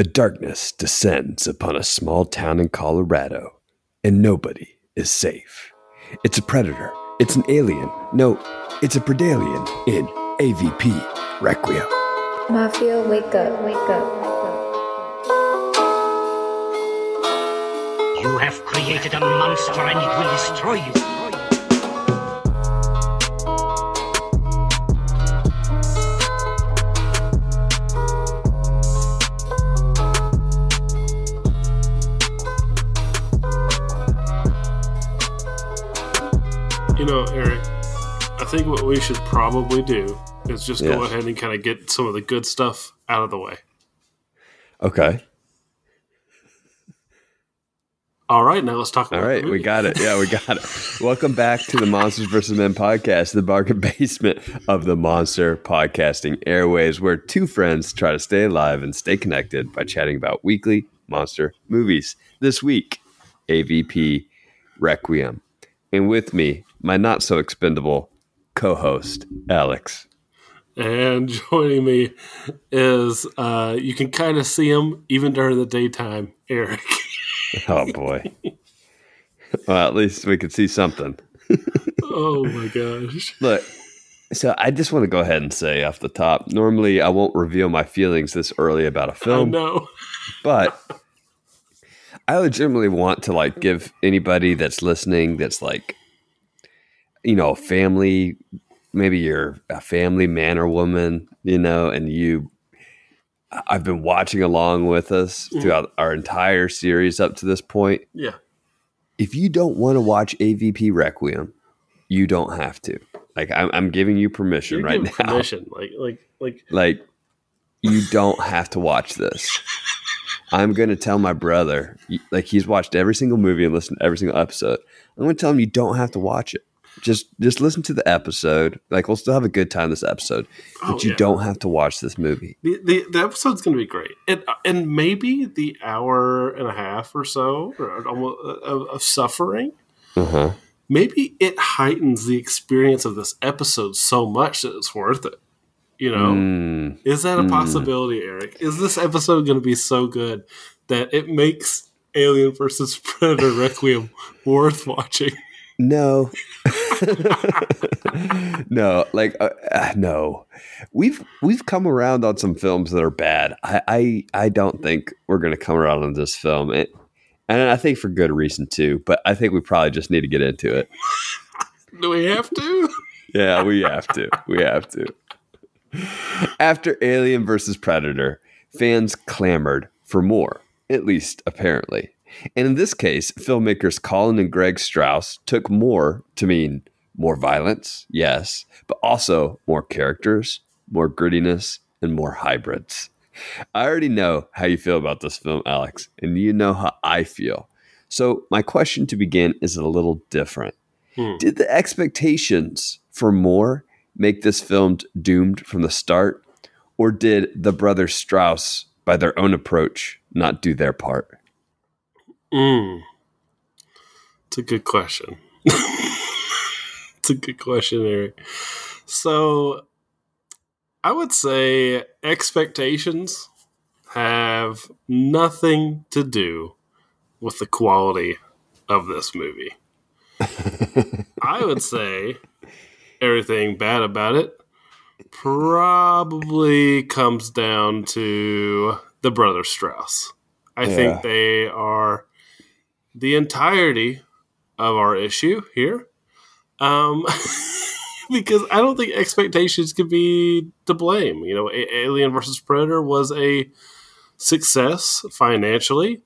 A darkness descends upon a small town in Colorado, and nobody is safe. It's a predator. It's an alien. No, it's a predalien in AVP Requiem. Mafia, wake up, wake up. You have created a monster and it will destroy you. Know, Eric, I think what we should probably do is just go ahead and kind of get some of the good stuff out of the way. Okay. All right, now let's talk All right, we got it. Yeah, we got it. Welcome back to the Monsters vs. Men podcast, the bargain basement of the monster podcasting airways, where two friends try to stay alive and stay connected by chatting about weekly monster movies. This week, AVP Requiem. And with me, my not so expendable co host, Alex. And joining me is uh, you can kind of see him even during the daytime, Eric. Oh, boy. well, at least we could see something. oh my gosh. Look, so I just want to go ahead and say off the top. Normally, I won't reveal my feelings this early about a film, know. but I legitimately want to like give anybody that's listening that's like, you know, family. Maybe you're a family man or woman, you know, and you. I've been watching along with us throughout our entire series up to this point. Yeah. If you don't want to watch AVP Requiem, you don't have to. Like I'm, I'm giving you permission You're right now. permission. Like, like, like, Like, you don't have to watch this. I'm going to tell my brother, like, he's watched every single movie and listened to every single episode. I'm going to tell him you don't have to watch it. Just, just listen to the episode. Like, we'll still have a good time this episode, but Oh, you yeah. don't have to watch this movie. the, the, the episode's going to be great. And, and maybe the hour and a half or so or almost, of, of suffering Uh huh. maybe it heightens the experience of this episode so much that it's worth it. You know, Mm, is that a Mm. possibility, Eric? Is this episode going to be so good that it makes Alien versus Predator Requiem worth watching? No, no, like, uh, uh, no. We've we've come around on some films that are bad. I I, I don't think we're going to come around on this film. It, and I think for good reason too. But I think we probably just need to get into it. Do we have to? Yeah, we have to. We have to. After Alien versus Predator, fans clamored for more, at least apparently. And in this case, filmmakers Colin and Greg Strause took more to mean more violence, yes, but also more characters, more grittiness, and more hybrids. I already know how you feel about this film, Alex, and you know how I feel. So, my question to begin is a little different. Hmm. Did the expectations for more make this film doomed from the start? Or did the brothers Strause, by their own approach, not do their part? Mm. It's a good question. it's a good question, Eric. So, I would say expectations have nothing to do with the quality of this movie. I would say everything bad about it probably comes down to the brother Strause. I Yeah. think they are the entirety of our issue here. Um, because I don't think expectations could be to blame. You know, Alien versus Predator was a success financially.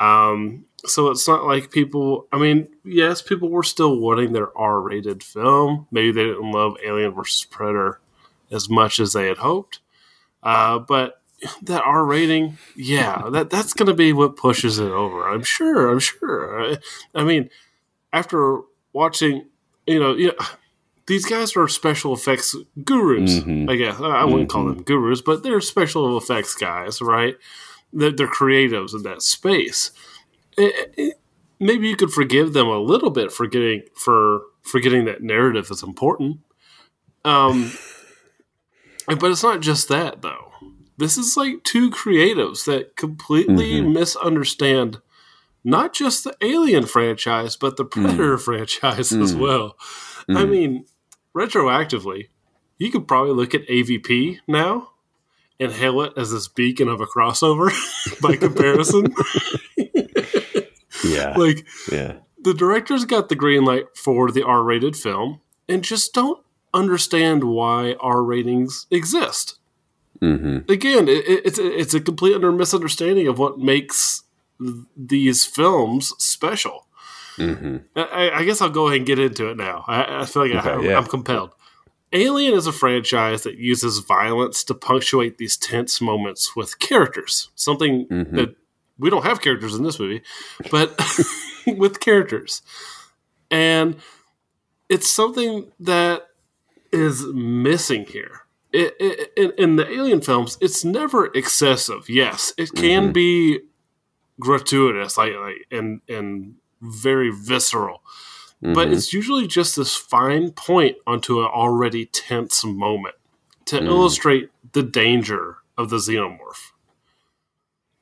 Um, so it's not like people. I mean, yes, people were still wanting their R-rated film. Maybe they didn't love Alien versus Predator as much as they had hoped. Uh, but that R rating, yeah, that that's going to be what pushes it over. I'm sure. I'm sure. I, I mean, after watching, you know, yeah, these guys are special effects gurus. Mhm. I guess I wouldn't call them gurus, but they're special effects guys, right? They're, they're creatives in that space. It- it- maybe you could forgive them a little bit for getting for forgetting that narrative is important. Um, but it's not just that though. This is like two creatives that completely mm-hmm. misunderstand not just the Alien franchise, but the mm. Predator franchise as mm. well. I mm-hmm. mean, retroactively, you could probably look at AVP now and hail it as this beacon of a crossover by comparison. Yeah. like, yeah. the directors got the green light for the R rated film and just don't understand why R ratings exist. Hmm Again, it, it- it's, a, it's a complete under misunderstanding of what makes th- these films special. hmm I, I guess I'll go ahead and get into it now. I, I feel like I, Okay, yeah. I'm compelled. Alien is a franchise that uses violence to punctuate these tense moments with characters. Something Mhm. that we don't have characters in this movie, but with characters. And it's something that is missing here. It, it, in, in the Alien films, it's never excessive. Yes, it can Mhm. be gratuitous, like, like and and very visceral but Mhm. it's usually just this fine point onto an already tense moment to Mm. illustrate the danger of the xenomorph.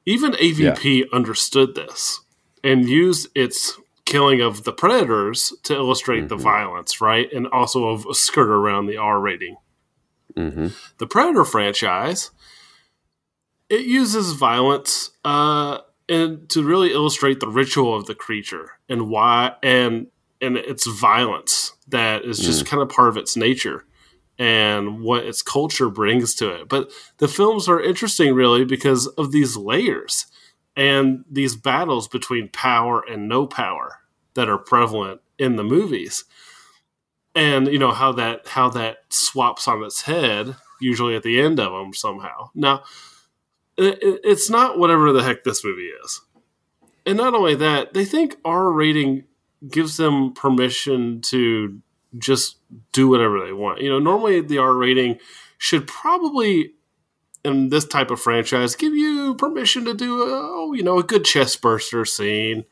Even AVP understood this and used its killing of the predators to illustrate the Mhm. violence, right? And also of a skirt around the R rating. Mhm. The Predator franchise, it uses violence uh, and to really illustrate the ritual of the creature and why and and its violence that is just kind of part of its nature and what its culture brings to it. But the films are interesting really because of these layers and these battles between power and no power that are prevalent in the movies and you know how that how that swaps on its head usually at the end of them somehow. Now it, it- it's not whatever the heck this movie is. And not only that they think r rating gives them permission to just do whatever they want. You know normally the r rating should probably in this type of franchise give you permission to do a, oh you know a good chest burster scene.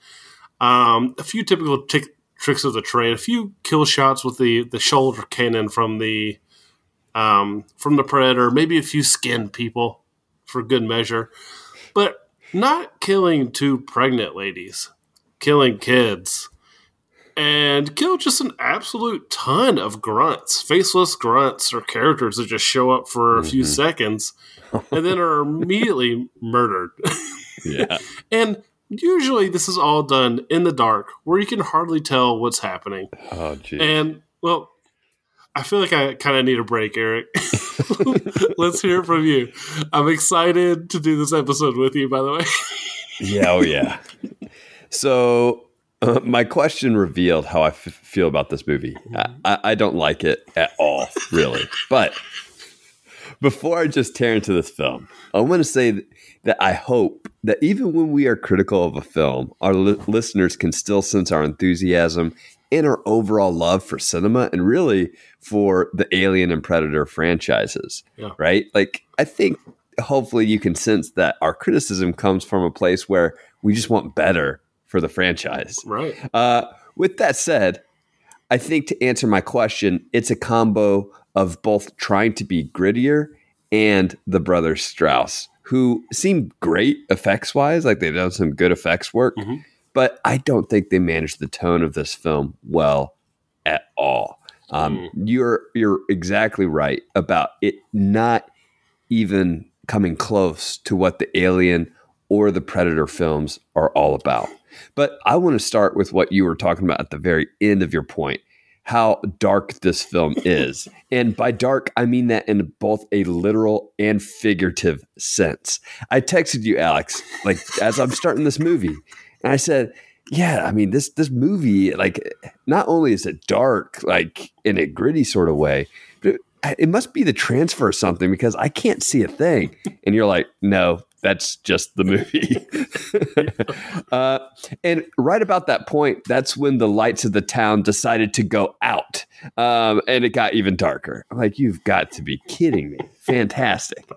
Um, a few typical tick tricks of the trade, a few kill shots with the the shoulder cannon from the um, from the predator, maybe a few skinned people for good measure, but not killing two pregnant ladies, killing kids, and kill just an absolute ton of grunts, faceless grunts or characters that just show up for a few seconds and then are immediately murdered. Yeah. And usually this is all done in the dark where you can hardly tell what's happening. Oh, geez. And well, I feel like I kind of need a break, Eric. Let's hear from you. I'm excited to do this episode with you, by the way. Yeah, oh yeah. So uh, my question revealed how I f- feel about this movie. I, I, I don't like it at all, really. But before I just tear into this film, I want to say that I hope that even when we are critical of a film, our li- listeners can still sense our enthusiasm and our overall love for cinema and really for the Alien and Predator franchises. Yeah. Right? Like, I think hopefully you can sense that our criticism comes from a place where we just want better for the franchise. right. Uh, with that said, I think to answer my question, it's a combo of both trying to be grittier and the brothers Strause, who seem great effects wise, like they've done some good effects work, Mhm. but I don't think they managed the tone of this film well at all. Um, You're you're exactly right about it not even coming close to what the Alien or the Predator films are all about. But I want to start with what you were talking about at the very end of your point how dark this film is. and by dark, I mean that in both a literal and figurative sense. I texted you, Alex, like as I'm starting this movie, and I said, yeah, I mean this this movie, like not only is it dark, like in a gritty sort of way, but it, it must be the transfer or something because I can't see a thing. And you're like, no, that's just the movie. uh, and right about that point, that's when the lights of the town decided to go out, um, and it got even darker. I'm like, you've got to be kidding me! Fantastic.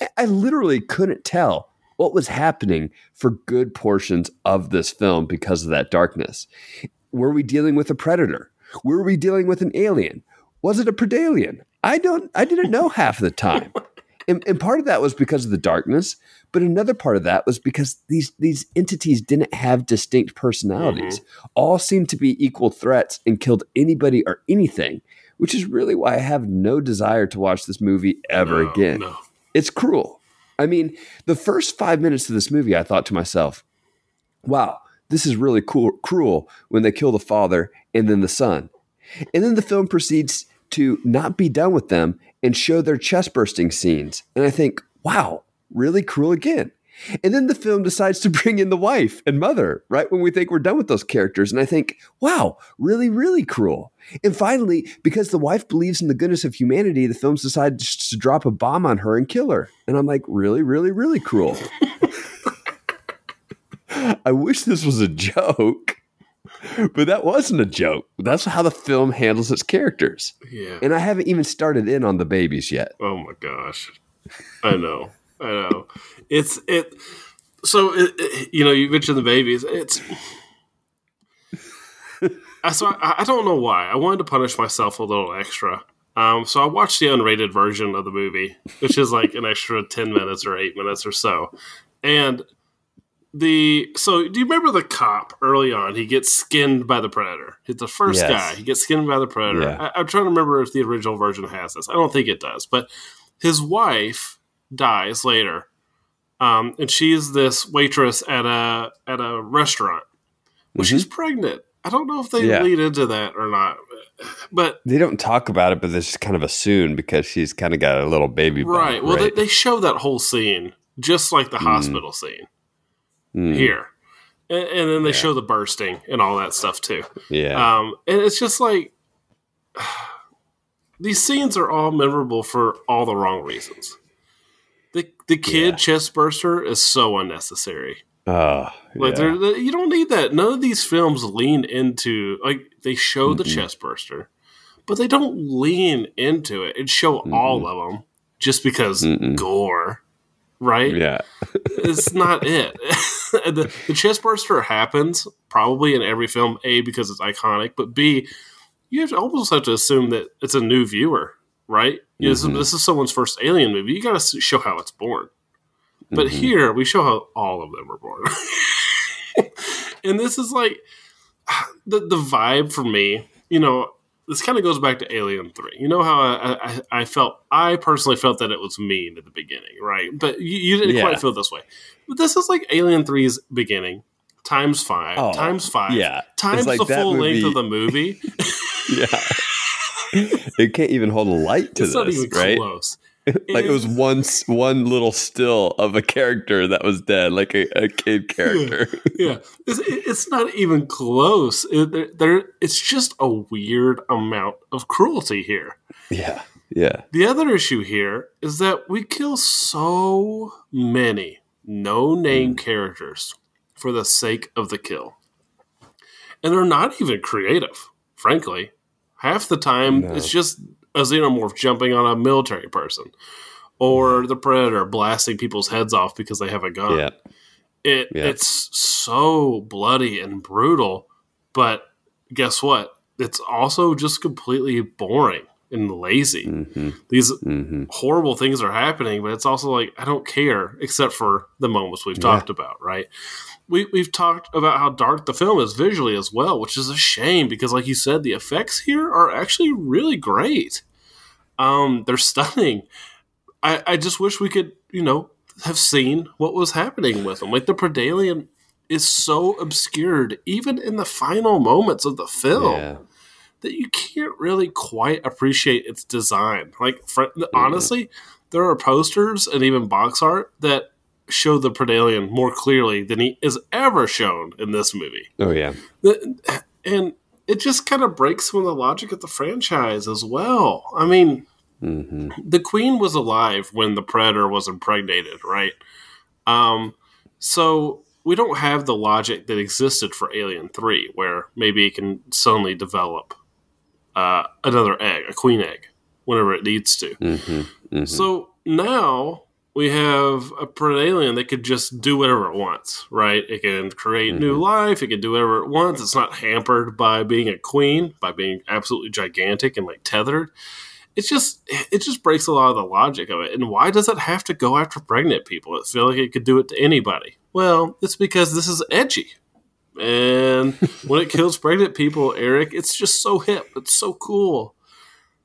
I, I literally couldn't tell what was happening for good portions of this film because of that darkness. Were we dealing with a predator? Were we dealing with an alien? Was it a predalien? I don't. I didn't know half the time. And, and part of that was because of the darkness, but another part of that was because these these entities didn't have distinct personalities. Mm-hmm. All seemed to be equal threats and killed anybody or anything, which is really why I have no desire to watch this movie ever No, again. No. It's cruel. I mean, the first five minutes of this movie, I thought to myself, wow, this is really cool, cruel when they kill the father and then the son. And then the film proceeds to not be done with them and show their chest bursting scenes. And I think, wow, really cruel again. And then the film decides to bring in the wife and mother right when we think we're done with those characters. And I think, wow, really, really cruel. And finally, because the wife believes in the goodness of humanity, the films decide just to drop a bomb on her and kill her. And I'm like, really, really, really cruel. I wish this was a joke, but that wasn't a joke. That's how the film handles its characters. Yeah. And I haven't even started in on the babies yet. Oh my gosh. I know. I know. It's it. So it, it- you know, you mentioned the babies. It's. I so I, I don't know why I wanted to punish myself a little extra. Um, so I watched the unrated version of the movie, which is like an extra ten minutes or eight minutes or so, and the so do you remember the cop early on? He gets skinned by the predator. He's the first Yes. guy. He gets skinned by the predator. Yeah. I, I'm trying to remember if the original version has this. I don't think it does, but his wife dies later, um, and she's this waitress at a at a restaurant. Well, she's pregnant. I don't know if they Mm-hmm. Yeah. lead into that or not, but They don't talk about it, but they just kind of assume because she's kind of got a little baby. bump, right. Well, right? They, they show that whole scene just like the hospital scene Mm, here, and, and then they Yeah. show the bursting and all that stuff too. yeah. Um, and it's just like these scenes are all memorable for all the wrong reasons. The the kid Yeah. chest burster is so unnecessary. oh, Like yeah. you don't need that. None of these films lean into like they show the Mm-mm. chest burster, but they don't lean into it and show all of them just because Mm-mm. gore, right? yeah. it's not it. the, the chest burster happens probably in every film. A because it's iconic, but B you have to almost have to assume that it's a new viewer, right? You know, this, is- this is someone's first Alien movie. You got to show how it's born. But Mhm. here we show how all of them were born, and this is like the the vibe for me. You know, this kind of goes back to Alien Three. You know how I, I, I felt. I personally felt that it was mean at the beginning, right? But you, you didn't Yeah. quite feel this way. But this is like Alien 3's beginning times five Oh, times five yeah. Times like the full length of the movie. yeah. it can't even hold a light to it's not this, even right? close. like it was one one little still of a character that was dead, like a, a kid character. yeah, it's, it's not even close. It, there, there, it's just a weird amount of cruelty here. yeah, yeah, The other issue here is that we kill so many no name Mm. characters for the sake of the kill. And they're not even creative, frankly. Half the time, No. it's just a xenomorph jumping on a military person or the predator blasting people's heads off because they have a gun. yeah, It Yeah. it's so bloody and brutal, but guess what? It's also just completely boring and lazy. hmm These hmm horrible things are happening, but it's also like I don't care except for the moments we've Yeah. talked about, right? We we've talked about how dark the film is visually as well, which is a shame because like you said, the effects here are actually really great. Um, they're stunning. I, I just wish we could, you know, have seen what was happening with them. Like the Predalien is so obscured, even in the final moments of the film yeah, that you can't really quite appreciate its design. Like, fr- honestly, there are posters and even box art that show the Predalien more clearly than he is ever shown in this movie. oh yeah, And it just kind of breaks some of the logic of the franchise as well. I mean, hmm the queen was alive when the predator was impregnated, right? Um, so we don't have the logic that existed for Alien Three, where maybe it can suddenly develop uh, another egg, a queen egg, whenever it needs to. hmm hmm So now we have a Predalien that could just do whatever it wants, right? It can create new Mhm. life. It can do whatever it wants. It's not hampered by being a queen, by being absolutely gigantic and like tethered. it's just it just breaks a lot of the logic of it. And why does it have to go after pregnant people? It feels like it could do it to anybody. Well, it's because this is edgy. And when it kills pregnant people, Eric, it's just so hip. It's so cool.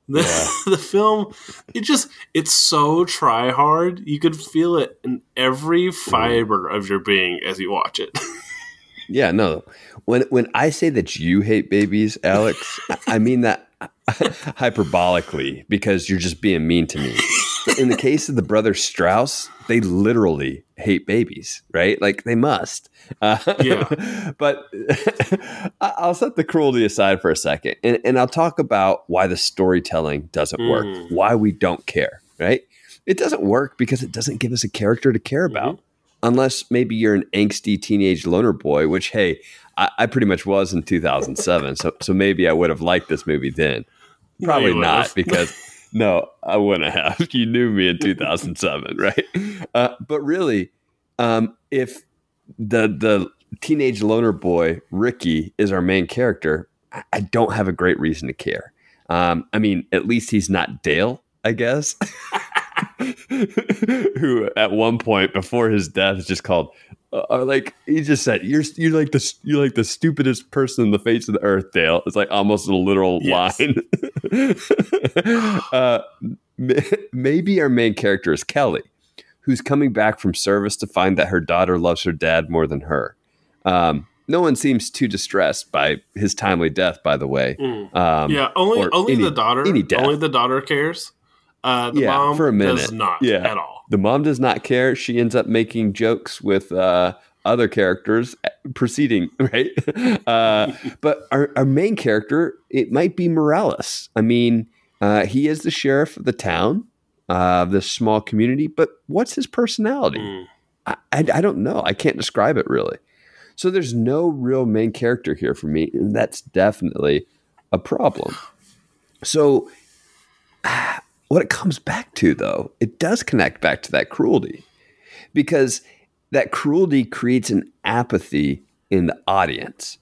The, Yeah. the film, it just, it's so try hard. You could feel it in every fiber of your being as you watch it. Yeah, no. When when I say that you hate babies, Alex, I- mean that hyperbolically because you're just being mean to me. In the case of the brother Strause, they literally hate babies, right? Like they must. Uh, Yeah. But I'll set the cruelty aside for a second, and, and I'll talk about why the storytelling doesn't work, Mm. why we don't care, right? It doesn't work because it doesn't give us a character to care about unless maybe you're an angsty teenage loner boy, which hey, I, I pretty much was in 2007. So so maybe I would have liked this movie then. Probably not because no, I wouldn't have. You knew me in 2007, right? Uh, but really, um, if the the teenage loner boy Ricky is our main character, I, don't have a great reason to care. Um, I mean, at least he's not Dale, I guess. who at one point before his death is just called or like he just said you're you're like the you're like the stupidest person in the face of the earth dale it's like almost a literal Yes. line uh, maybe our main character is kelly who's coming back from service to find that her daughter loves her dad more than her um, no one seems too distressed by his timely death by the way Mm. um, yeah, only only any- the daughter. Only the daughter cares. Uh, the Yeah, mom for a minute. does not Yeah. at all. The mom does not care. She ends up making jokes with uh, other characters proceeding, right? Uh, but our, our main character, it might be Morales. I mean, uh, he is the sheriff of the town, uh, this small community, but what's his personality? Mm. I, I, I don't know. I can't describe it really. So there's no real main character here for me, and that's definitely a problem. So what it comes back to though, it does connect back to that cruelty. Because that cruelty creates an apathy in the audience.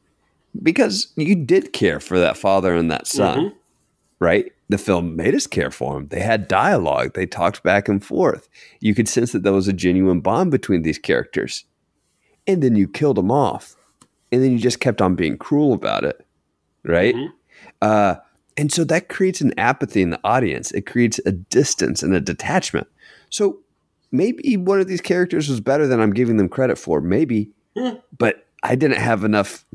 Because you did care for that father and that son, Mhm. right? The film made us care for him. They had dialogue, they talked back and forth. You could sense that there was a genuine bond between these characters. And then you killed them off. And then you just kept on being cruel about it, right? Mhm. Uh, and so that creates an apathy in the audience. It creates a distance and a detachment. So maybe one of these characters was better than I'm giving them credit for. Maybe, Hmm. but I didn't have enough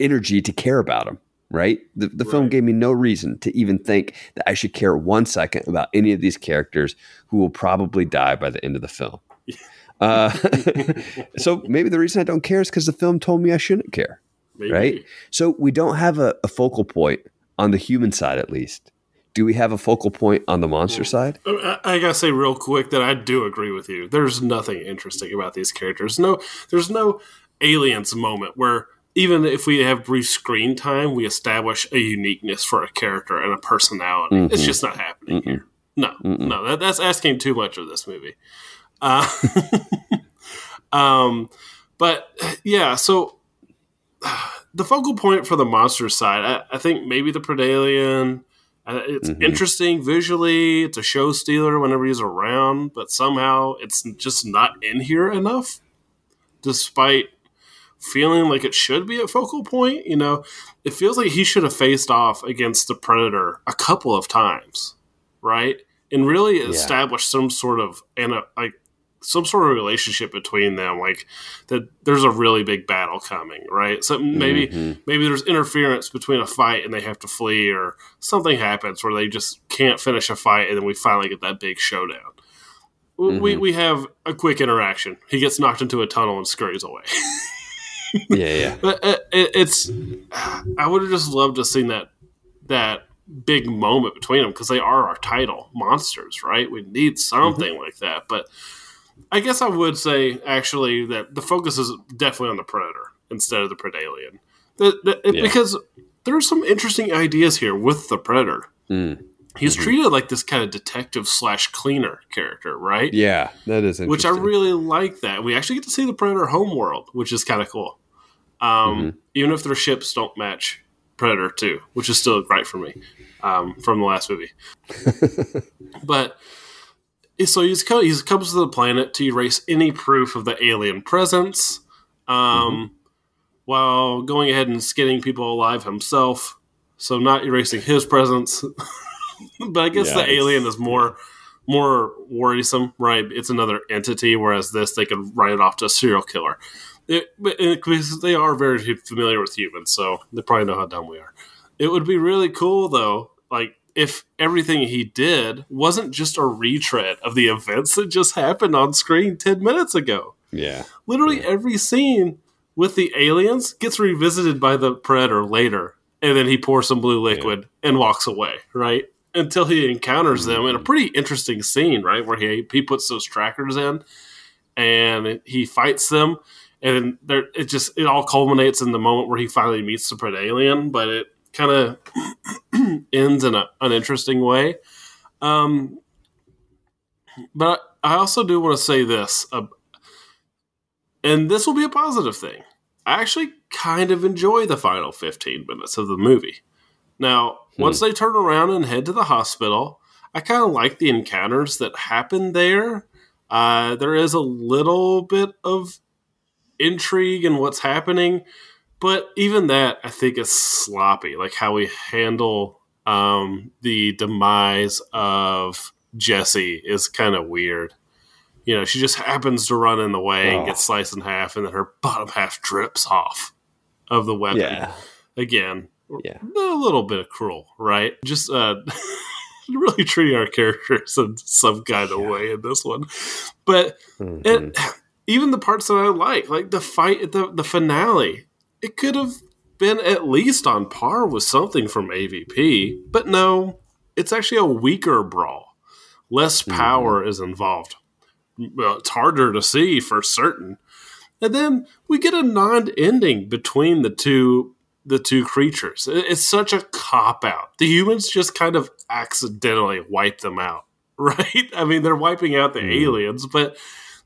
energy to care about them. Right? The, the film Right. gave me no reason to even think that I should care one second about any of these characters who will probably die by the end of the film. Uh, so maybe the reason I don't care is because the film told me I shouldn't care Maybe. right? So we don't have a, a focal point on the human side, at least. Do we have a focal point on the monster side? I, I gotta say real quick that I do agree with you. There's nothing interesting about these characters. No, there's no aliens moment where even if we have brief screen time, we establish a uniqueness for a character and a personality. It's Mhm. just not happening Mm-mm. here. No, Mm-mm. no, that, that's asking too much of this movie. Uh, um, but yeah, so the focal point for the monster side, I, I think maybe the Predalien. Uh, it's Mhm. interesting visually. It's a show stealer whenever he's around, but somehow it's just not in here enough, despite feeling like it should be a focal point. You know, it feels like he should have faced off against the Predator a couple of times, right? And really established some sort of and like some sort of relationship between them, like that. There's a really big battle coming, right? So maybe Mhm. maybe there's interference between a fight and they have to flee, or something happens where they just can't finish a fight, and then we finally get that big showdown. W We we have a quick interaction. He gets knocked into a tunnel and scurries away. Yeah, yeah. But uh, it, it's I would have just loved to have seen that that big moment between them because they are our title monsters, right? We need something like that. But I guess I would say actually that the focus is definitely on the predator instead of the predalien, the, the, Yeah. because there are some interesting ideas here with the predator. Mm. He's Mhm. treated like this kind of detective slash cleaner character, right? Yeah, that is interesting. which I really like that. We actually get to see the Predator homeworld, which is kind of cool. Um, Mm-hmm. Even if their ships don't match Predator 2, which is still great for me um, from the last movie. but so he's co- he comes to the planet to erase any proof of the alien presence, um, while going ahead and skinning people alive himself. So not erasing his presence, but I guess Yeah, the alien is more more worrisome, right? It's another entity, whereas this they could write it off to a serial killer. It, it, because they are very familiar with humans, so they probably know how dumb we are. It would be really cool though, like if everything he did wasn't just a retread of the events that just happened on screen 10 minutes ago. Yeah. Literally every scene with the aliens gets revisited by the predator later, and then he pours some blue liquid and walks away, right? Until he encounters them in a mm. pretty interesting scene, right? Where he he puts those trackers in and he fights them and there it just it all culminates in the moment where he finally meets the Predalien, but it kind of ends in a, an interesting way. Um, but I also do want to say this, uh, and this will be a positive thing. I actually kind of enjoy the final 15 minutes of the movie. Now, once they turn around and head to the hospital, I kind of like the encounters that happen there. Uh, there is a little bit of intrigue in what's happening, but even that I think is sloppy. Like how we handle um, the demise of Jesse is kind of weird. You know, she just happens to run in the way and Oh. gets sliced in half, and then her bottom half drips off of the weapon. Yeah. Again, Yeah. a little bit of cruel, right? Just uh, really treating our characters in some kind of way in this one. But Mhm. it, even the parts that I like, like the fight the, the finale, it could have been at least on par with something from AVP. But no, it's actually a weaker brawl. Less power is involved. It's harder to see for certain. And then we get a non-ending between the two the two creatures. It's such a cop out. The humans just kind of accidentally wipe them out, right? I mean, they're wiping out the Mm. aliens, but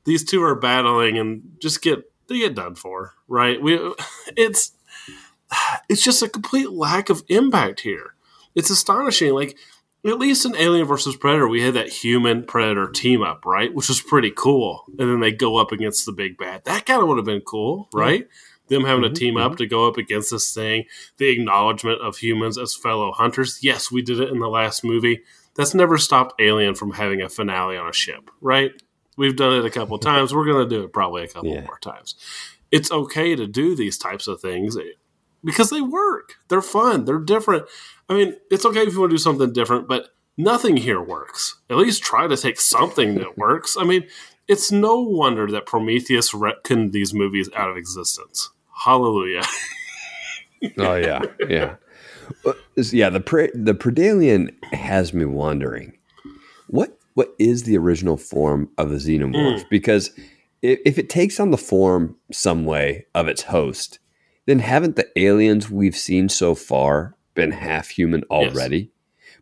these two are battling and just get they get done for, right? We it's it's just a complete lack of impact here. It's astonishing. Like at least in Alien versus Predator, we had that human predator team up, right? Which was pretty cool. And then they go up against the big bad. That kind of would have been cool, right? Them having Mhm, to team up to go up against this thing, the acknowledgement of humans as fellow hunters. Yes, we did it in the last movie. That's never stopped Alien from having a finale on a ship, right? We've done it a couple times. We're going to do it probably a couple Yeah. more times. It's okay to do these types of things because they work. They're fun. They're different. I mean, it's okay if you want to do something different, but nothing here works. At least try to take something that works. I mean, it's no wonder that Prometheus retconned these movies out of existence. Hallelujah. Oh yeah, yeah, yeah. The pre- the Predalien has me wondering what what is the original form of the xenomorph? Mm. Because if, if it takes on the form some way of its host, then haven't the aliens we've seen so far been half human already?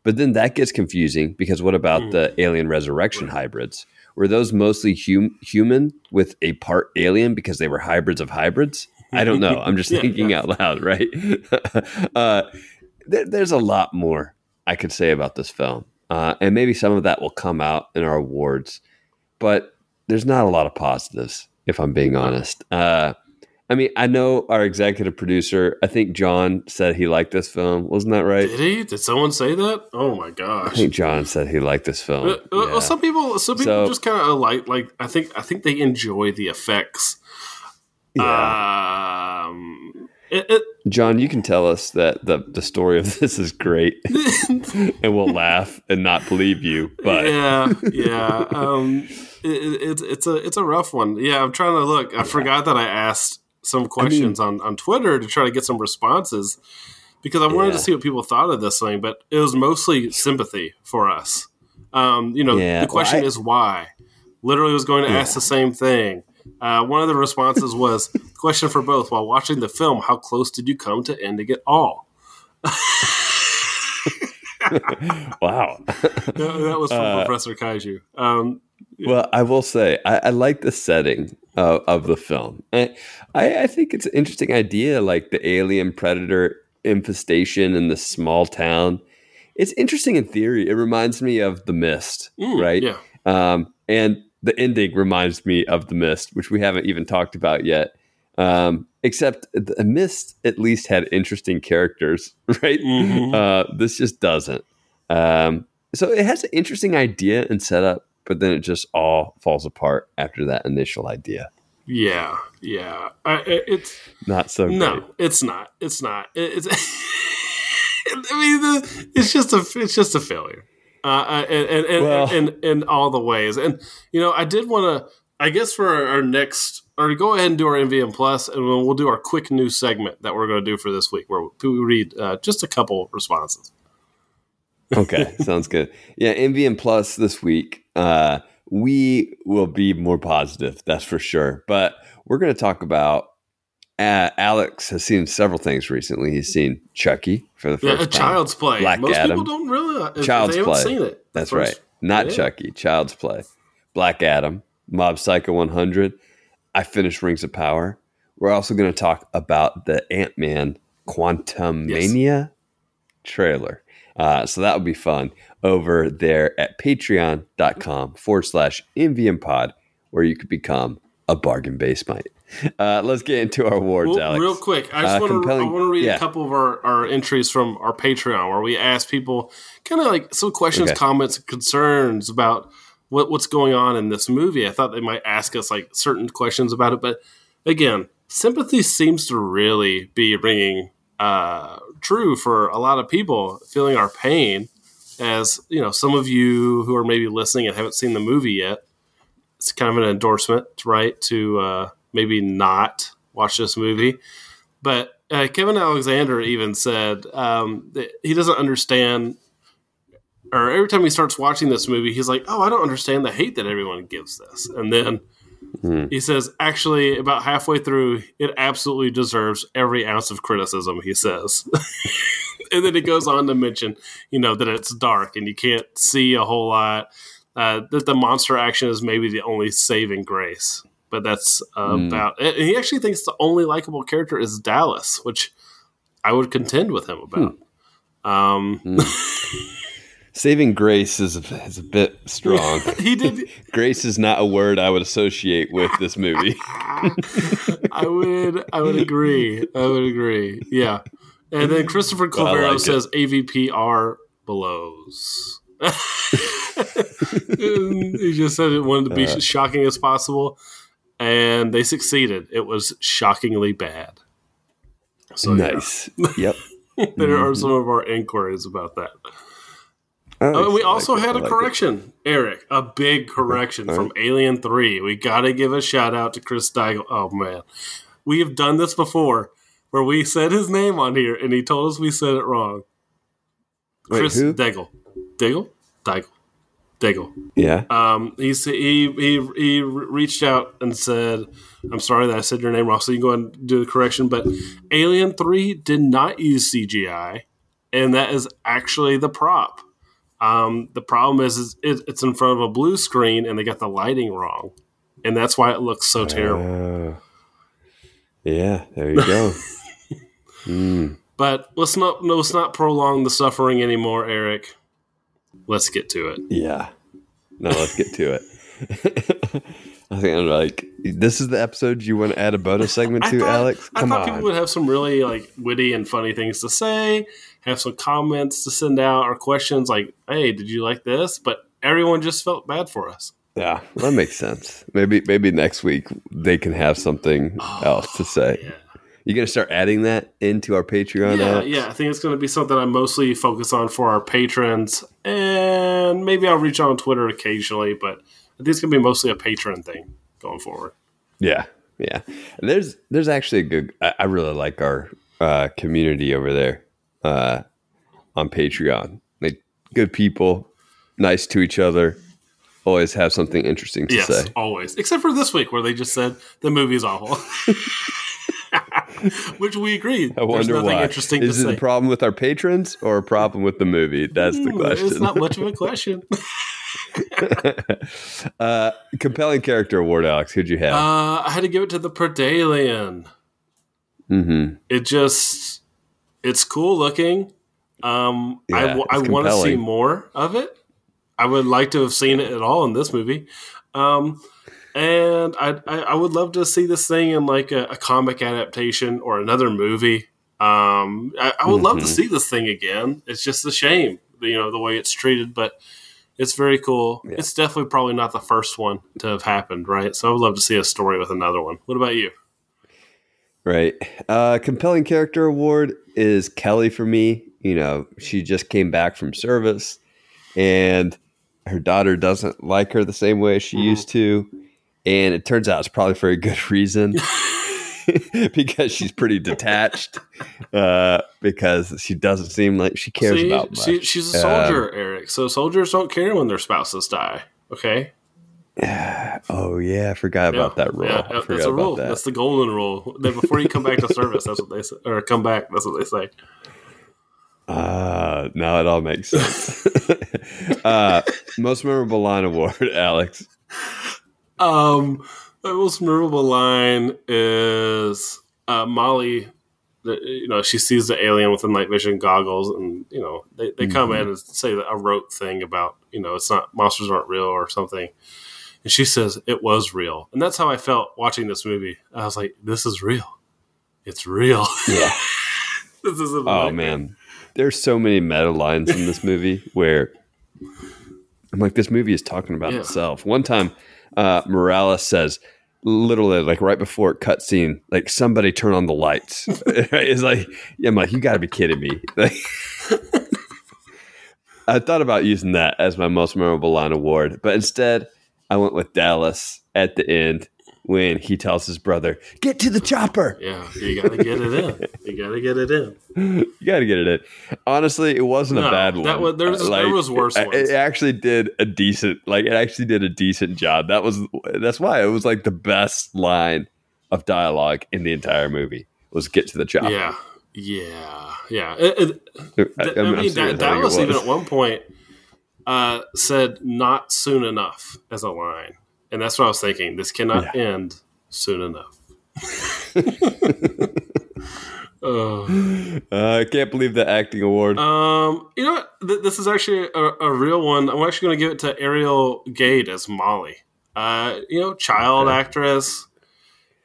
But then that gets confusing because what about Mm. the alien resurrection hybrids? Were those mostly hum- human with a part alien because they were hybrids of hybrids? I don't know. I'm just Yeah, thinking yeah. out loud, right? uh, there, there's a lot more I could say about this film, uh, and maybe some of that will come out in our awards. But there's not a lot of positives, if I'm being honest. Uh, I mean, I know our executive producer. I think John said he liked this film. Wasn't that right? Did he? Did someone say that? Oh my gosh! I think John said he liked this film. Uh, uh, Yeah. Some people, some people So- just kind of like, like I think, I think they enjoy the effects. Yeah. Um, it, it, John, you can tell us that the the story of this is great, and we'll laugh and not believe you. But yeah, yeah. Um, it, it, it's it's a it's a rough one. Yeah, I'm trying to look. I forgot that I asked some questions on on Twitter to try to get some responses because I wanted Yeah. to see what people thought of this thing, but it was mostly sympathy for us. Um, you know, Yeah, the well, question I- is why. Literally, was going to ask the same thing. Uh, one of the responses was question for both. While watching the film, how close did you come to ending it all? wow. That, that was from Uh, Professor Kaiju. Um, Well, I will say I, I like the setting of, of the film. I, I I think it's an interesting idea, like the alien predator infestation in the small town. It's interesting in theory. It reminds me of The Mist, Mm, right? Yeah. Um, and the ending reminds me of The Mist, which we haven't even talked about yet. Um, except The Mist at least had interesting characters, right? Mhm. Uh, this just doesn't. Um, so it has an interesting idea and setup, but then it just all falls apart after that initial idea. Yeah. Yeah. I, it- it's Not so great. no, it's not. It's not. It- It's. I mean, the, it's just a it's just a failure, uh, uh, and and and, Well- in in all the ways. And you know, I did want to. I guess for our, our next, or go ahead and do our MVM plus, and we'll, we'll do our quick news segment that we're going to do for this week, where we read uh, just a couple responses. Okay, sounds good. Yeah, MVM Plus this week. Uh, we will be more positive, that's for sure. But we're going to talk about. Uh, Alex has seen several things recently. He's seen Chucky for the Yeah, first a time. Child's Play. Black Most Adam. people don't realize if Child's they haven't Play. seen it. That's First- right. Not Yeah. Chucky. Child's Play. Black Adam. Mob Psycho 100. I finished Rings of Power. We're also going to talk about the Ant Man Quantum Yes. Mania trailer. Uh, so that would be fun over there at patreon.com forward slash pod, where you could become a bargain basement. Uh, let's get into our awards, Well, Alex. real quick, I just Uh, want to I want to read yeah. a couple of our, our entries from our Patreon where we ask people kind of like some questions, Okay. comments, concerns about what what's going on in this movie. I thought they might ask us like certain questions about it, but again, sympathy seems to really be ringing uh, true for a lot of people feeling our pain. As you know, some of you who are maybe listening and haven't seen the movie yet, it's kind of an endorsement, right? To uh, maybe not watch this movie. But uh, Kevin Alexander even said um, he doesn't understand, or every time he starts watching this movie, he's like, "Oh, I don't understand the hate that everyone gives this." And then Hmm. he says, "Actually, about halfway through, it absolutely deserves every ounce of criticism." He says. And then he goes on to mention, you know, that it's dark and you can't see a whole lot. Uh, that the monster action is maybe the only saving grace, but that's uh, Hmm. about it. And he actually thinks the only likable character is Dallas, which I would contend with him about. Um, Saving grace is a, is a bit strong. he did. grace is not a word I would associate with this movie. I would. I would agree. I would agree. Yeah. And then Christopher Clavero like it. says AVPR blows. He just said it wanted to be Uh. shocking as possible, and they succeeded. It was shockingly bad. So yeah, nice. Yep. there are some of our inquiries about that. Oh, and we like also it. had I a like it. correction, Eric, a big correction from Alien 3. We got to give a shout out to Chris Daigle. Oh, man. We have done this before where we said his name on here and he told us we said it wrong. Wait, Chris who? Daigle. Daigle? Daigle. Daigle. Yeah. Um, he, he, he, he reached out and said, I'm sorry that I said your name wrong, so you can go ahead and do the correction. But Alien 3 did not use CGI, and that is actually the prop. Um, the problem is, is it, it's in front of a blue screen, and they got the lighting wrong, and that's why it looks so terrible. Oh. yeah. There you go. Mm. But let's not no, let's not prolong the suffering anymore, Eric. Let's get to it. Yeah. No, let's get to it. I think I'm like, this is the episode you want to add a bonus segment to, thought, Alex? I Come thought on. people would have some really like witty and funny things to say, have some comments to send out or questions like, "Hey, did you like this?" But everyone just felt bad for us. yeah, that makes sense. Maybe maybe next week they can have something oh, else to say. Yeah, You gonna start adding that into our Patreon? yeah, Alex? yeah. I think it's going to be something I mostly focus on for our patrons, and maybe I'll reach out on Twitter occasionally. But I think it's to be mostly a patron thing going forward. Yeah, yeah. And there's there's actually a good. I, I really like our uh, community over there uh, on Patreon. Like good people, nice to each other. Always have something interesting to Yes, say. always. Except for this week where they just said the movie's awful. Which we agreed. I There's wonder nothing why. interesting Is to it say. a problem with our patrons or a problem with the movie? That's the Hmm, question. It's not much of a question. uh, compelling character award, Alex. Who'd you have? Uh, I had to give it to the Predalien. mm-hmm. It just, It's cool looking. Um, I, Yeah, w- I want to see more of it. I would like to have seen it at all in this movie. Um, and I, I, I would love to see this thing in like a, a comic adaptation or another movie. Um, I, I would love to Mhm. see this thing again. It's just a shame, you know, the way it's treated, but it's very cool. Yeah. It's definitely probably not the first one to have happened, right? So I would love to see a story with another one. What about you? Right. Uh, compelling character award is Kelly for me. You know, she just came back from service and her daughter doesn't like her the same way she Mhm. used to. And it turns out it's probably for a good reason because she's pretty detached uh, because she doesn't seem like she cares See, about much. she- she's a Um, soldier, Eric. So soldiers don't care when their spouses die. Okay, oh, yeah. I forgot about that rule. yeah, yeah, that's a rule. that. That's the golden rule. That before you come back to service, that's what they say, or come back. That's what they say. Uh, now it all makes sense. uh, most memorable line award, Alex. Um, the most memorable line is uh, Molly. The, you know, she sees the alien with the night vision goggles, and you know they, they come in and say a rote thing about you know it's not monsters aren't real or something, and she says it was real, and that's how I felt watching this movie. I was like, this is real, it's real. Yeah. this isn't. Oh like- man, there's so many meta lines in this movie where I'm like, this movie is talking about Yeah. itself. One time, uh, Morales says, literally, like right before cutscene, like somebody turn on the lights. it's like, yeah, I'm like, you got to be kidding me. Like, I thought about using that as my most memorable line award, but instead, I went with Dallas at the end when he tells his brother, "Get to the chopper." Yeah, you got to get it in. You got to get it in. You got to get it in. Honestly, it wasn't a bad one. that was- there was- there was worse it- ones. It actually did a decent, like it actually did a decent job. That was that's why it was like the best line of dialogue in the entire movie was "Get to the chopper." Yeah, yeah, yeah. It- it- I, I mean, I it Dallas even at one point uh, said "not soon enough" as a line, and that's what I was thinking. This cannot end soon enough. Oh. Uh, I can't believe the acting award. Um, you know what? Th- this is actually a, a real one. I'm actually going to give it to Ariel Gade as Molly. Uh, you know, child Okay. actress.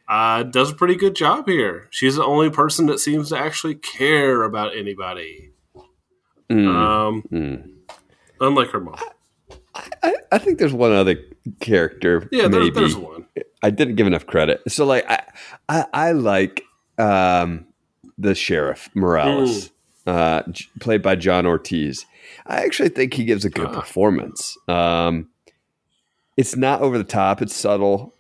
Uh, does a pretty good job here. She's the only person that seems to actually care about anybody. Mm, Um, mm. unlike her mom. I, I think there's one other character. Yeah, maybe. there, there's one. I didn't give enough credit. So like I I, I like um, the sheriff Morales, uh, j- played by John Ortiz. I actually think he gives a good Ah. performance. Um, it's not over the top. It's subtle,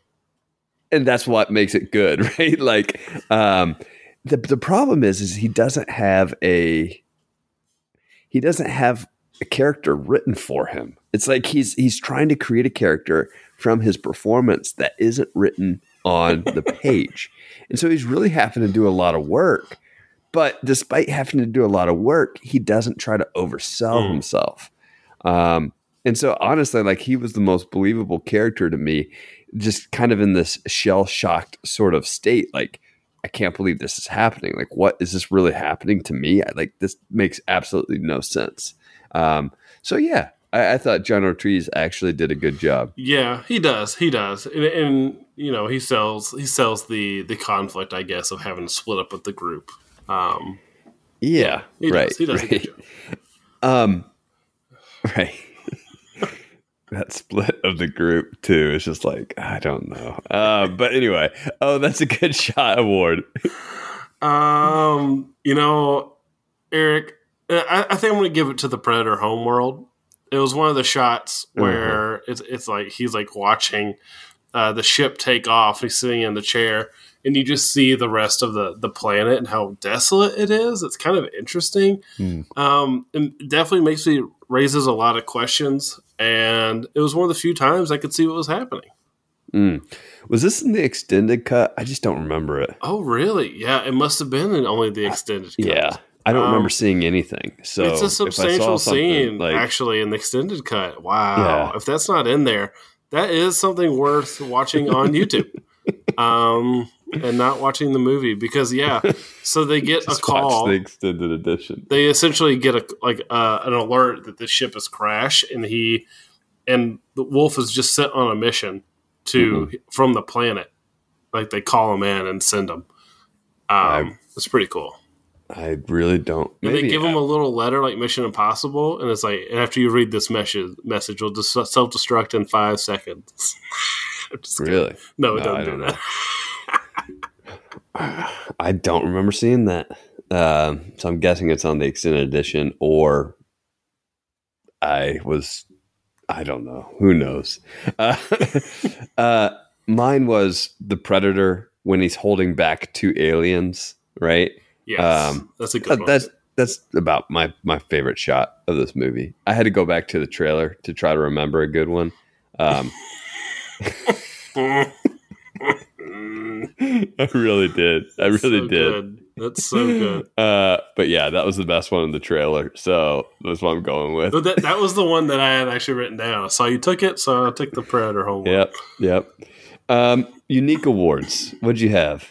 and that's what makes it good, right? Like um, the the problem is is he doesn't have a he doesn't have a character written for him. It's like he's he's trying to create a character from his performance that isn't written on the page. And so he's really having to do a lot of work. But despite having to do a lot of work, he doesn't try to oversell Mm. himself. Um, and so honestly, like he was the most believable character to me, just kind of in this shell shocked sort of state. Like, I can't believe this is happening. Like, what is this really happening to me? I, like, this makes absolutely no sense. Um, so yeah, I, I thought John Ortiz actually did a good job. Yeah, he does. He does, and, and you know he sells he sells the the conflict, I guess, of having to split up with the group. Um, Yeah, he right. does. He does a right. good job. Um, right. that split of the group too is just like I don't know. Uh, but anyway, oh, that's a good shot award. Um, you know, Eric, I, I think I'm going to give it to the Predator Homeworld. It was one of the shots where it's it's like he's like watching uh, the ship take off. He's sitting in the chair, and you just see the rest of the the planet and how desolate it is. It's kind of interesting. Hmm. Um, and definitely makes me raises a lot of questions. And it was one of the few times I could see what was happening. Mm. Was this in the extended cut? I just don't remember it. Oh, really? Yeah, it must have been in only the extended. cut. Yeah, I don't Um, remember seeing anything. So it's a if I saw substantial scene like- actually in the extended cut. Wow. Yeah. If that's not in there, that is something worth watching on YouTube. um and not watching the movie because yeah, so they get a call. the extended edition. they essentially get a like uh, an alert that the ship has crashed, and he and the wolf is just sent on a mission to from the planet. Like they call him in and send him. Um, it's pretty cool. I really don't. And Maybe they give him a little letter like Mission Impossible, and it's like after you read this message, message will just self destruct in five seconds. Kidding. really. No, it No, I doesn't do don't that. I don't remember seeing that. Um, so I'm guessing it's on the extended edition, or I was. I don't know. Who knows? Uh, uh, mine was the Predator when he's holding back two aliens. Right. Yes, Um, that's a Uh, good one. that's that's about my my favorite shot of this movie. I had to go back to the trailer to try to remember a good one. Um, I really did. I really So did. good. That's so good. Uh, but yeah, that was the best one in the trailer. So that's what I'm going with. But that, that was the one that I had actually written down. So you took it, so I took the Predator home. Yep, yep. Um, unique awards. What'd you have?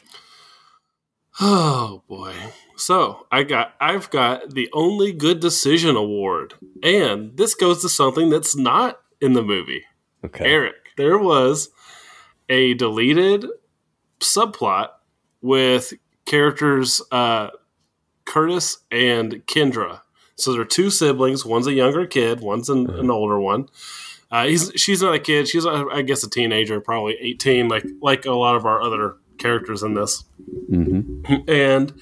Oh boy. So I got I've got the only good decision award. And this goes to something that's not in the movie. Okay. Eric, there was a deleted subplot with characters uh, Curtis and Kendra. So they're two siblings. One's a younger kid. One's an, an older one. Uh, he's she's not a kid. She's I guess a teenager, probably eighteen, like like a lot of our other characters in this. hmm And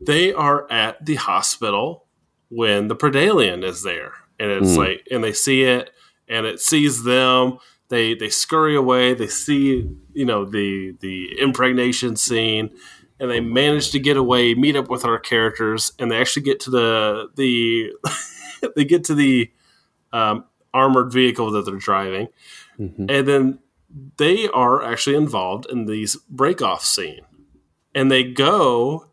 they are at the hospital when the Predalien is there, and it's Hmm. like, and they see it, and it sees them. They they scurry away. They see you know the the impregnation scene, and they manage to get away, meet up with our characters, and they actually get to the the they get to the um, armored vehicle that they're driving, hmm and then they are actually involved in these break off scene, and they go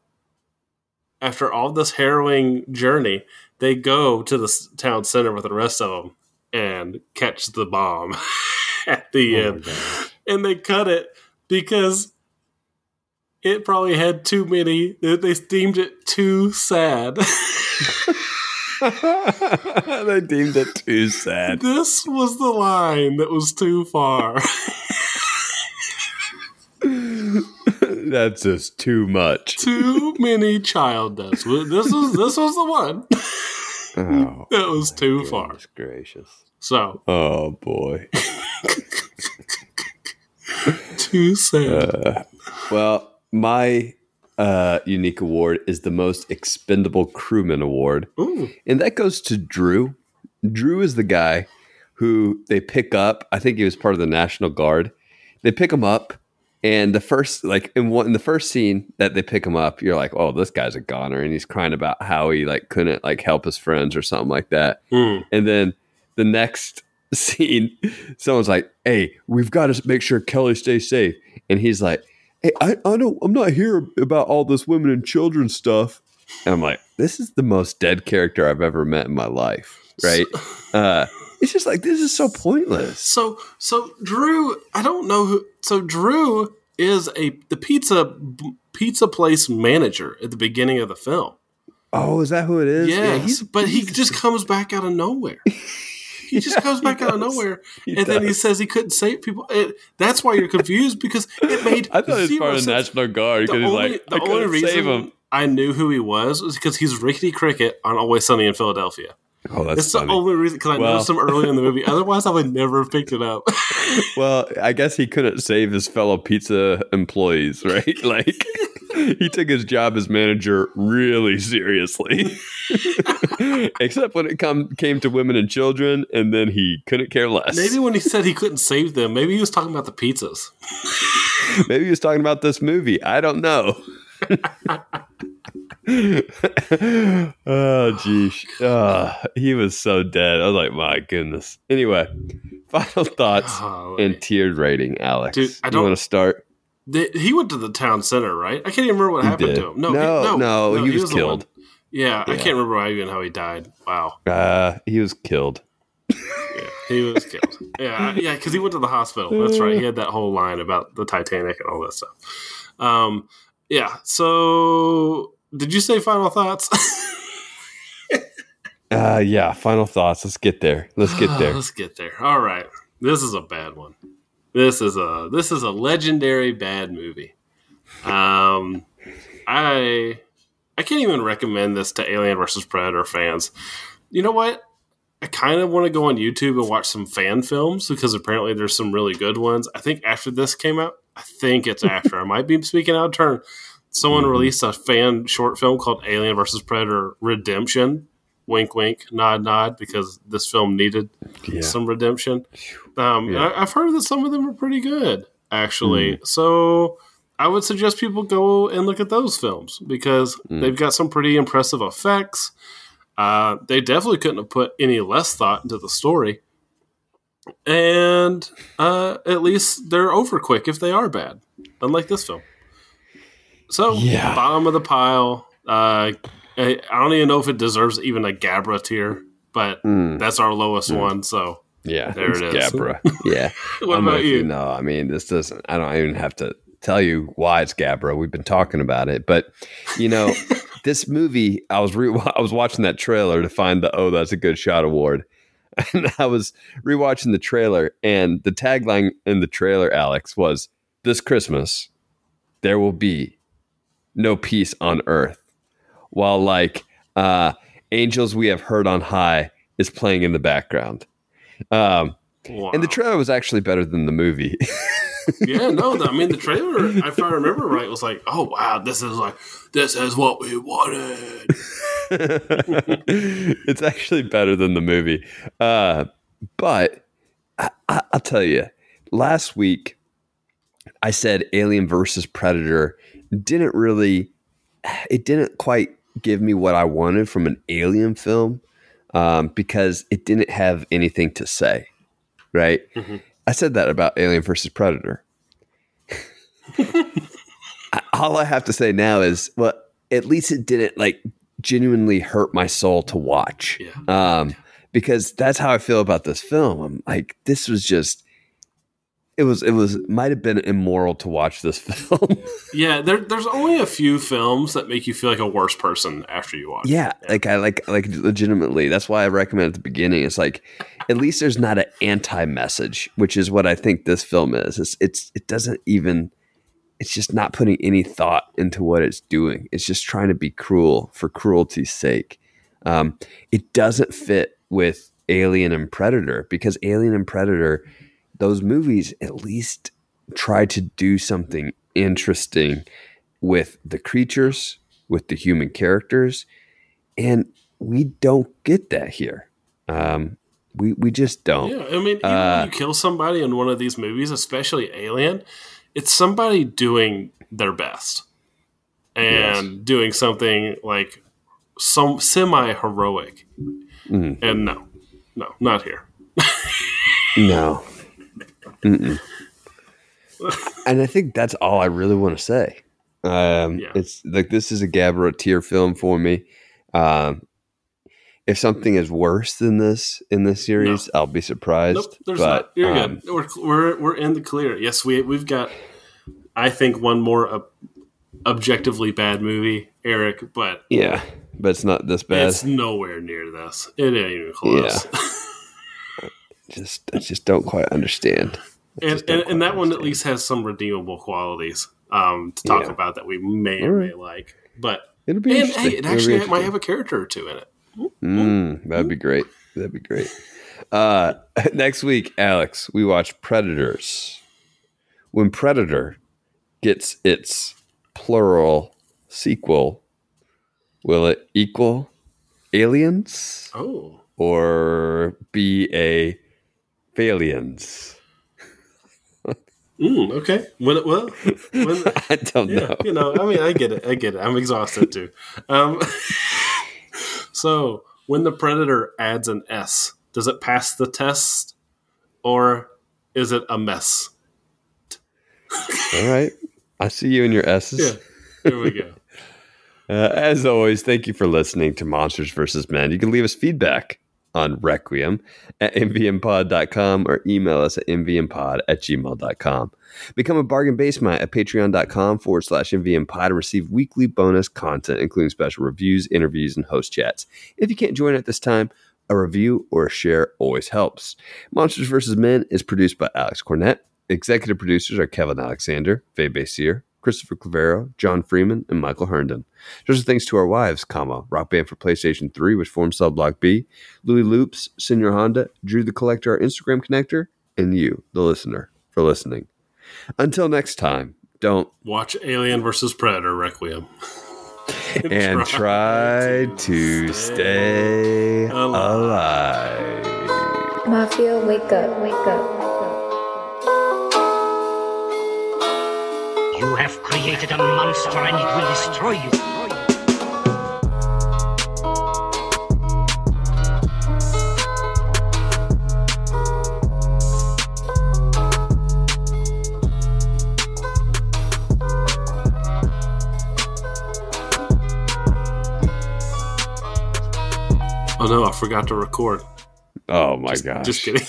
after all this harrowing journey. They go to the town center with the rest of them and catch the bomb at the Oh end and they cut it because it probably had too many. They they deemed it too sad. they deemed it too sad. this was the line that was too far. That's just too much. too many child deaths. This was this was the one Oh, that was too far. gracious. So Oh boy. too sad. Uh, well, my uh, unique award is the most expendable crewman award, Ooh, and that goes to Drew. Drew is the guy who they pick up. I think he was part of the National Guard. They pick him up, and the first, like in one in the first scene that they pick him up, you're like, "Oh, this guy's a goner," and he's crying about how he like couldn't like help his friends or something like that. Mm. And then the next scene, someone's like, "Hey, we've got to make sure Kelly stays safe," and he's like, "Hey, I, I don't, I'm not here about all this women and children stuff." And I'm like, "This is the most dead character I've ever met in my life." Right? Uh, it's just like this is so pointless. So so Drew, I don't know who. So Drew is a the pizza pizza place manager at the beginning of the film. Oh, is that who it is? Yes, but he just comes back out of nowhere. He just Yeah, comes back out of nowhere, He and then he says he couldn't save people. It, that's why you're confused because it made. I thought he was zero part of the. National Guard The because he's only, like, the I only reason. I knew who he was was because he's Rickety Cricket on Always Sunny in Philadelphia. Oh, that's It's funny. the only reason because I Well- noticed him early in the movie. Otherwise, I would never have picked it up. Well, I guess he couldn't save his fellow pizza employees, right? Like he took his job as manager really seriously. Except when it come came to women and children, and then he couldn't care less. maybe when he said he couldn't save them, maybe he was talking about the pizzas. Maybe he was talking about this movie. I don't know. oh, geez. Oh, ah, he was so dead. I was like, my goodness. Anyway, final thoughts Oh, and tiered rating, Alex. Dude, I you don't- want to start? The- he went to the town center, right? I can't even remember what He happened did. to him. No, No, he, no, he was the killed. one. Yeah, I can't remember how, even how he died. Wow, Uh, he was killed. yeah, he was killed. Yeah, yeah, because he went to the hospital. That's right. He had that whole line about the Titanic and all that stuff. Um, yeah. So, did you say final thoughts? Uh, yeah. Final thoughts. Let's get there. Let's get there. Let's get there. All right. This is a bad one. This is a this is a legendary bad movie. Um, I I can't even recommend this to Alien versus Predator fans. You know what? I kind of want to go on YouTube and watch some fan films because apparently there's some really good ones. I think after this came out, I think it's after. I might be speaking out of turn. Someone released a fan short film called Alien versus Predator Redemption. Wink, wink, nod, nod, because this film needed Yeah. some redemption. Um, Yeah. I, I've heard that some of them are pretty good, actually. So I would suggest people go and look at those films because they've got some pretty impressive effects. Uh, they definitely couldn't have put any less thought into the story. And uh, at least they're over quick if they are bad, unlike this film. So, Yeah. bottom of the pile. Uh, I, I don't even know if it deserves even a Gabra tier, but Mm, that's our lowest one. So, yeah. There it is. Gabra. Yeah. what I'm about with you? No, I mean, this doesn't, I don't even have to tell you why it's Gabra. We've been talking about it. But, you know, this movie, I was re- I was watching that trailer to find the Oh, That's a Good Shot award. And I was rewatching the trailer, and the tagline in the trailer, Alex, was This Christmas, there will be no peace on earth. While, like, uh, Angels We Have Heard on High is playing in the background. Um, Wow. and the trailer was actually better than the movie. yeah, no, I mean the trailer, if I remember right, was like, oh wow, this is like this is what we wanted. it's actually better than the movie. Uh, but I, I, I'll tell you, last week I said Alien versus Predator didn't really, it didn't quite give me what I wanted from an Alien film um, because it didn't have anything to say, right? Mhm. I said that about Alien versus Predator. All I have to say now is, well, at least it didn't like genuinely hurt my soul to watch. Yeah. Um, because that's how I feel about this film. I'm like, this was just, it was, it was, might have been immoral to watch this film. Yeah, there, there's only a few films that make you feel like a worse person after you watch. yeah, like I like, like legitimately. That's why I recommend at the beginning. It's like, at least there's not an anti-message, which is what I think this film is. It's, it's, it doesn't even, it's just not putting any thought into what it's doing. It's just trying to be cruel for cruelty's sake. Um, it doesn't fit with Alien and Predator because Alien and Predator, those movies at least try to do something interesting with the creatures, with the human characters, and we don't get that here. Um, we we just don't. Yeah, I mean, even Uh, when you kill somebody in one of these movies, especially Alien, it's somebody doing their best and doing something like some semi heroic. Mhm. And no, no, not here. No. Mm-mm. and I think that's all I really want to say. Um, Yeah. It's like this is a Gabra tier film for me. Um, if something is worse than this in this series, I'll be surprised. Nope, there's but, not. You're um, good. We're, we're we're in the clear. Yes, we we've got. I think one more ob- objectively bad movie, Eric, but Yeah, but it's not this bad. it's nowhere near this. It ain't even close. just I just don't quite understand. And and, and that one at least has some redeemable qualities um, to talk Yeah. about that we may or may like. But It'll be and interesting. hey, it actually might have a character or two in it. Mm, that'd be great. That'd be great. Uh, next week, Alex, we watch Predators. When Predator gets its plural sequel, will it equal Aliens Oh, or be a Phalians? Mm, okay. When it well, when, I don't yeah, know. you know, I mean, I get it. I get it. I'm exhausted too. Um, so when the predator adds an S, does it pass the test, or is it a mess? All right. I see you in your S's. Yeah, here we go. Uh, as always, thank you for listening to Monsters vs. Men. You can leave us feedback on Requiem at mvmpod.com or email us at mvmpod at gmail.com. Become a bargain basement at patreon.com forward slash mvmpod and receive weekly bonus content, including special reviews, interviews, and host chats. If you can't join at this time, a review or a share always helps. Monsters vs. Men is produced by Alex Cornett. Executive producers are Kevin Alexander, Faye Basier, Christopher Clavero, John Freeman, and Michael Herndon. Special thanks to our wives, comma, Rock Band for PlayStation 3, which forms Cell Block B, Louis Loops, Senior Honda, Drew the Collector, our Instagram connector, and you, the listener, for listening. Until next time, don't Watch Alien versus Predator Requiem. and try to stay alive. Mafia, wake up, wake up. You have created a monster and it will destroy you. Oh no, I forgot to record. Oh my gosh. Just kidding.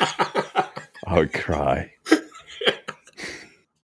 I would cry.